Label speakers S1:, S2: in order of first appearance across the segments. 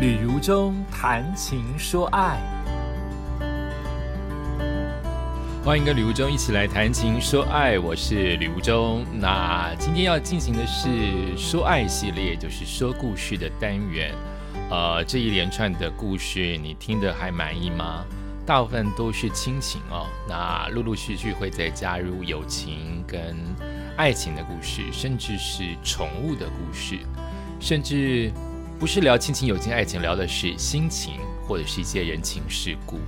S1: 旅如中谈情说爱，欢迎跟吕如中一起来谈情说爱，我是吕如中。那今天要进行的是说爱系列，就是说故事的单元。呃，这一连串的故事你听得还满意吗？大部分都是亲情哦，那陆陆续续会再加入友情跟爱情的故事，甚至是宠物的故事，甚至。不是聊亲情、友情、爱情，聊的是心情，或者是一些人情世故。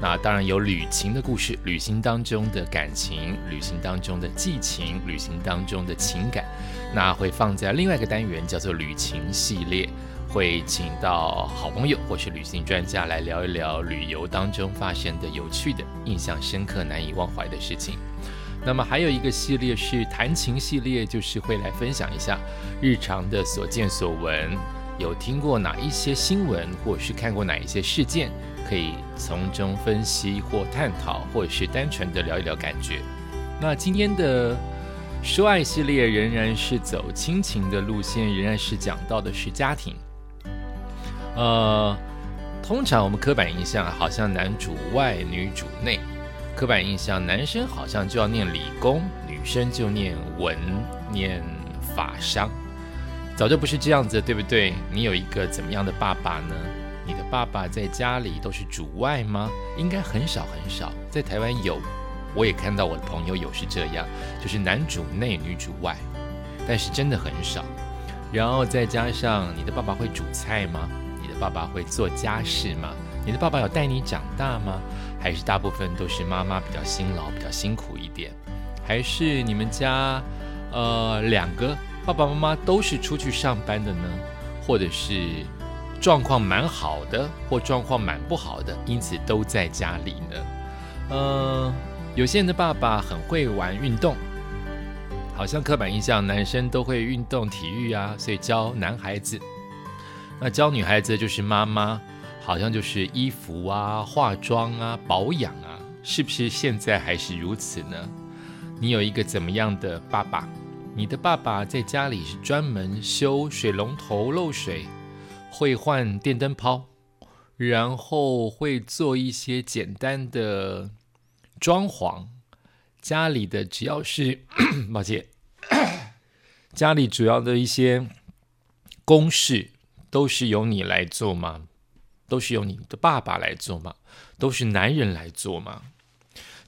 S1: 那当然有旅行的故事，旅行当中的感情，旅行当中的激情，旅行当中的情感，那会放在另外一个单元，叫做旅行系列，会请到好朋友或是旅行专家来聊一聊旅游当中发生的有趣的、印象深刻、难以忘怀的事情。那么还有一个系列是谈情系列，就是会来分享一下日常的所见所闻。有听过哪一些新闻，或者是看过哪一些事件，可以从中分析或探讨，或者是单纯的聊一聊感觉。那今天的说爱系列仍然是走亲情的路线，仍然是讲到的是家庭。呃，通常我们刻板印象好像男主外女主内，刻板印象男生好像就要念理工，女生就念文念法商。早就不是这样子，对不对？你有一个怎么样的爸爸呢？你的爸爸在家里都是主外吗？应该很少很少。在台湾有，我也看到我的朋友有是这样，就是男主内女主外，但是真的很少。然后再加上你的爸爸会煮菜吗？你的爸爸会做家事吗？你的爸爸有带你长大吗？还是大部分都是妈妈比较辛劳，比较辛苦一点？还是你们家呃两个？爸爸妈妈都是出去上班的呢，或者是状况蛮好的，或状况蛮不好的，因此都在家里呢。嗯，有些人的爸爸很会玩运动，好像刻板印象男生都会运动体育啊，所以教男孩子。那教女孩子就是妈妈，好像就是衣服啊、化妆啊、保养啊，是不是现在还是如此呢？你有一个怎么样的爸爸？你的爸爸在家里是专门修水龙头漏水，会换电灯泡，然后会做一些简单的装潢。家里的只要是，抱歉，家里主要的一些公事都是由你来做吗？都是由你的爸爸来做吗？都是男人来做吗？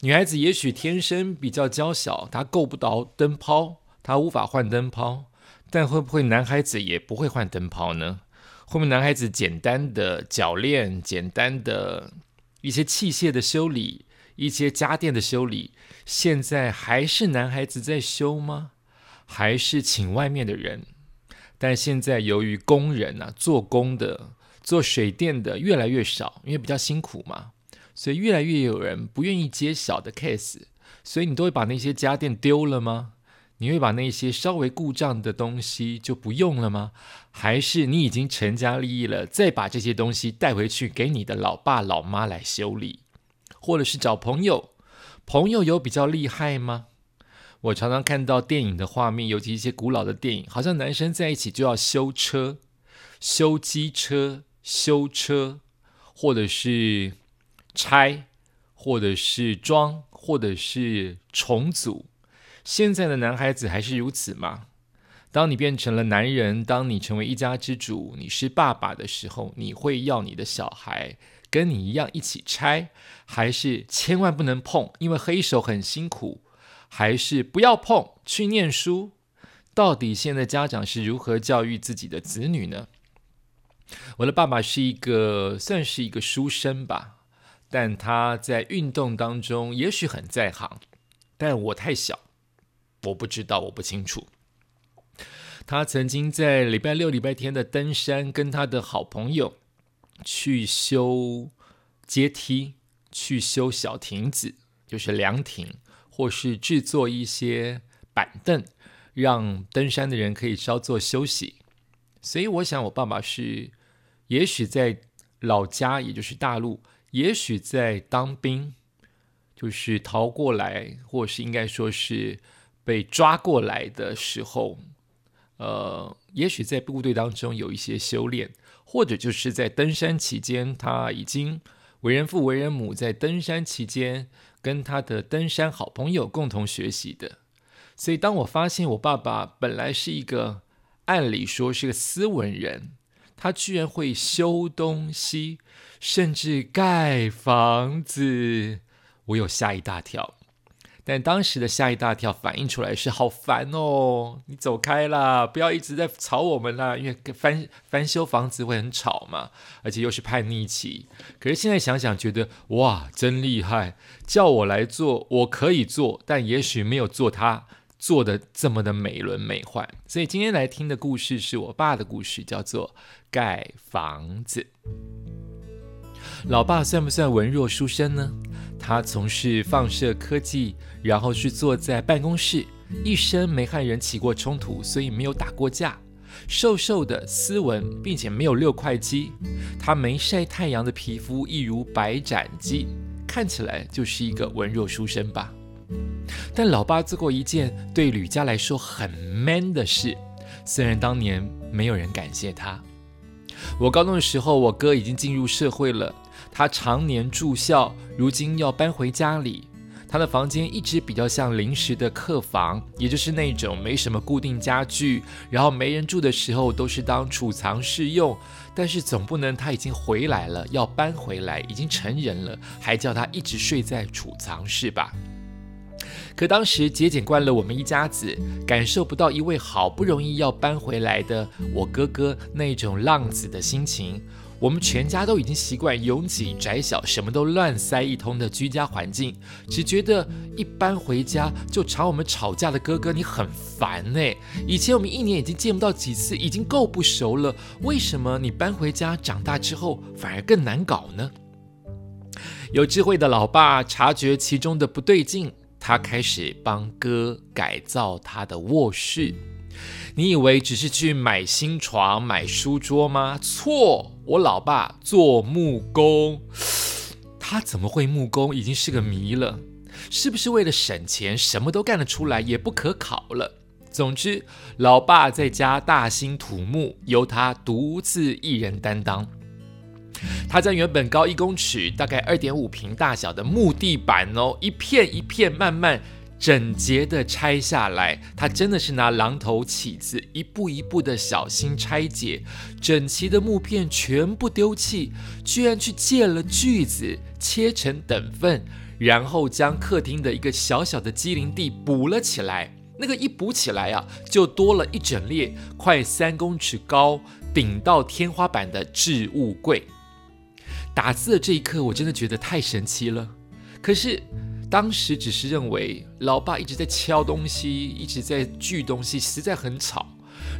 S1: 女孩子也许天生比较娇小，她够不到灯泡。他无法换灯泡，但会不会男孩子也不会换灯泡呢？会不会男孩子简单的铰链、简单的一些器械的修理、一些家电的修理，现在还是男孩子在修吗？还是请外面的人？但现在由于工人啊，做工的、做水电的越来越少，因为比较辛苦嘛，所以越来越有人不愿意接小的 case，所以你都会把那些家电丢了吗？你会把那些稍微故障的东西就不用了吗？还是你已经成家立业了，再把这些东西带回去给你的老爸老妈来修理，或者是找朋友？朋友有比较厉害吗？我常常看到电影的画面，尤其一些古老的电影，好像男生在一起就要修车、修机车、修车，或者是拆，或者是装，或者是重组。现在的男孩子还是如此吗？当你变成了男人，当你成为一家之主，你是爸爸的时候，你会要你的小孩跟你一样一起拆，还是千万不能碰，因为黑手很辛苦，还是不要碰，去念书？到底现在家长是如何教育自己的子女呢？我的爸爸是一个算是一个书生吧，但他在运动当中也许很在行，但我太小。我不知道，我不清楚。他曾经在礼拜六、礼拜天的登山，跟他的好朋友去修阶梯，去修小亭子，就是凉亭，或是制作一些板凳，让登山的人可以稍作休息。所以，我想我爸爸是，也许在老家，也就是大陆，也许在当兵，就是逃过来，或是应该说是。被抓过来的时候，呃，也许在部队当中有一些修炼，或者就是在登山期间，他已经为人父为人母，在登山期间跟他的登山好朋友共同学习的。所以，当我发现我爸爸本来是一个按理说是个斯文人，他居然会修东西，甚至盖房子，我有吓一大跳。但当时的吓一大跳反映出来是好烦哦，你走开啦，不要一直在吵我们啦，因为翻翻修房子会很吵嘛，而且又是叛逆期。可是现在想想，觉得哇，真厉害，叫我来做，我可以做，但也许没有做他。做的这么的美轮美奂，所以今天来听的故事是我爸的故事，叫做盖房子。老爸算不算文弱书生呢？他从事放射科技，然后是坐在办公室，一生没和人起过冲突，所以没有打过架。瘦瘦的，斯文，并且没有六块肌。他没晒太阳的皮肤一如白斩鸡，看起来就是一个文弱书生吧。但老爸做过一件对吕家来说很 man 的事，虽然当年没有人感谢他。我高中的时候，我哥已经进入社会了，他常年住校，如今要搬回家里。他的房间一直比较像临时的客房，也就是那种没什么固定家具，然后没人住的时候都是当储藏室用。但是总不能他已经回来了，要搬回来，已经成人了，还叫他一直睡在储藏室吧？可当时节俭惯了我们一家子，感受不到一位好不容易要搬回来的我哥哥那种浪子的心情。我们全家都已经习惯拥挤窄小、什么都乱塞一通的居家环境，只觉得一搬回家就吵我们吵架的哥哥你很烦呢。以前我们一年已经见不到几次，已经够不熟了，为什么你搬回家长大之后反而更难搞呢？有智慧的老爸察觉其中的不对劲。他开始帮哥改造他的卧室。你以为只是去买新床、买书桌吗？错，我老爸做木工。他怎么会木工？已经是个谜了。是不是为了省钱，什么都干得出来，也不可考了？总之，老爸在家大兴土木，由他独自一人担当。他将原本高一公尺、大概二点五平大小的木地板哦，一片一片慢慢整洁的拆下来。他真的是拿榔头起子，一步一步的小心拆解，整齐的木片全部丢弃，居然去借了锯子切成等份，然后将客厅的一个小小的机灵地补了起来。那个一补起来啊，就多了一整列快三公尺高、顶到天花板的置物柜。打字的这一刻，我真的觉得太神奇了。可是当时只是认为老爸一直在敲东西，一直在锯东西，实在很吵。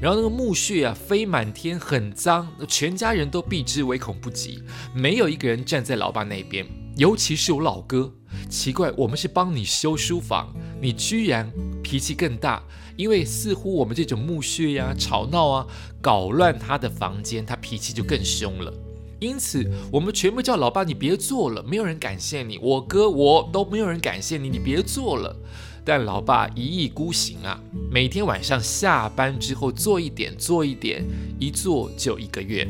S1: 然后那个木屑啊飞满天，很脏，全家人都避之唯恐不及，没有一个人站在老爸那边。尤其是我老哥，奇怪，我们是帮你修书房，你居然脾气更大，因为似乎我们这种木屑呀、吵闹啊，搞乱他的房间，他脾气就更凶了。因此，我们全部叫老爸，你别做了，没有人感谢你。我哥我都没有人感谢你，你别做了。但老爸一意孤行啊，每天晚上下班之后做一点，做一点，一做就一个月。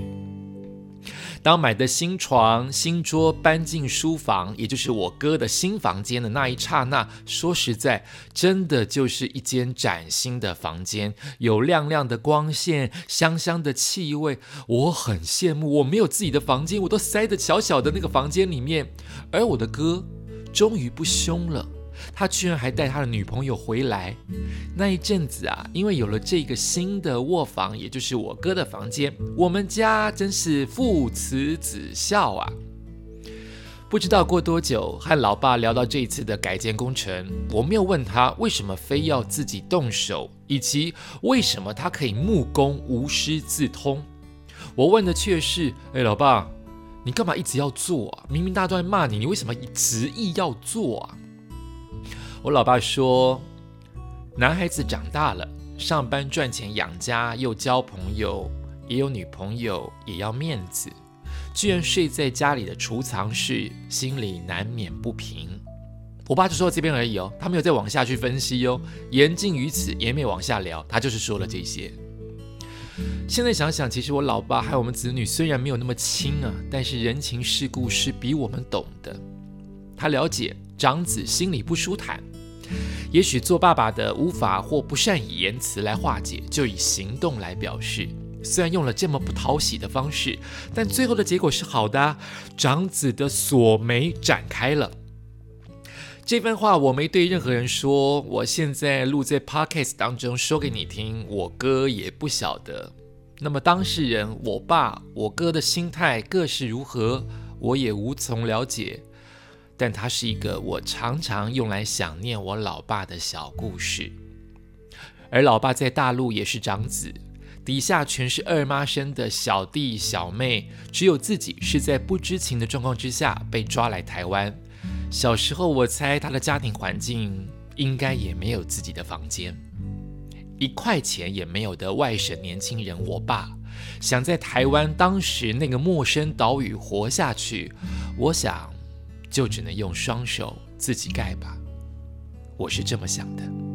S1: 当买的新床、新桌搬进书房，也就是我哥的新房间的那一刹那，说实在，真的就是一间崭新的房间，有亮亮的光线、香香的气味。我很羡慕，我没有自己的房间，我都塞在小小的那个房间里面。而我的哥终于不凶了。他居然还带他的女朋友回来。那一阵子啊，因为有了这个新的卧房，也就是我哥的房间，我们家真是父慈子孝啊。不知道过多久，和老爸聊到这一次的改建工程，我没有问他为什么非要自己动手，以及为什么他可以木工无师自通。我问的却是：哎，老爸，你干嘛一直要做啊？明明大家都在骂你，你为什么执意要做啊？我老爸说：“男孩子长大了，上班赚钱养家，又交朋友，也有女朋友，也要面子。居然睡在家里的储藏室，心里难免不平。”我爸就说到这边而已哦，他没有再往下去分析哦。言尽于此，也没往下聊，他就是说了这些。现在想想，其实我老爸还有我们子女虽然没有那么亲啊，但是人情世故是比我们懂的。他了解长子心里不舒坦，也许做爸爸的无法或不善以言辞来化解，就以行动来表示。虽然用了这么不讨喜的方式，但最后的结果是好的。长子的锁眉展开了。这番话我没对任何人说，我现在录在 podcast 当中说给你听。我哥也不晓得。那么当事人，我爸、我哥的心态各是如何，我也无从了解。但它是一个我常常用来想念我老爸的小故事。而老爸在大陆也是长子。底下全是二妈生的小弟小妹，只有自己是在不知情的状况之下被抓来台湾。小时候，我猜他的家庭环境应该也没有自己的房间，一块钱也没有的外省年轻人。我爸想在台湾当时那个陌生岛屿活下去，我想就只能用双手自己盖吧。我是这么想的。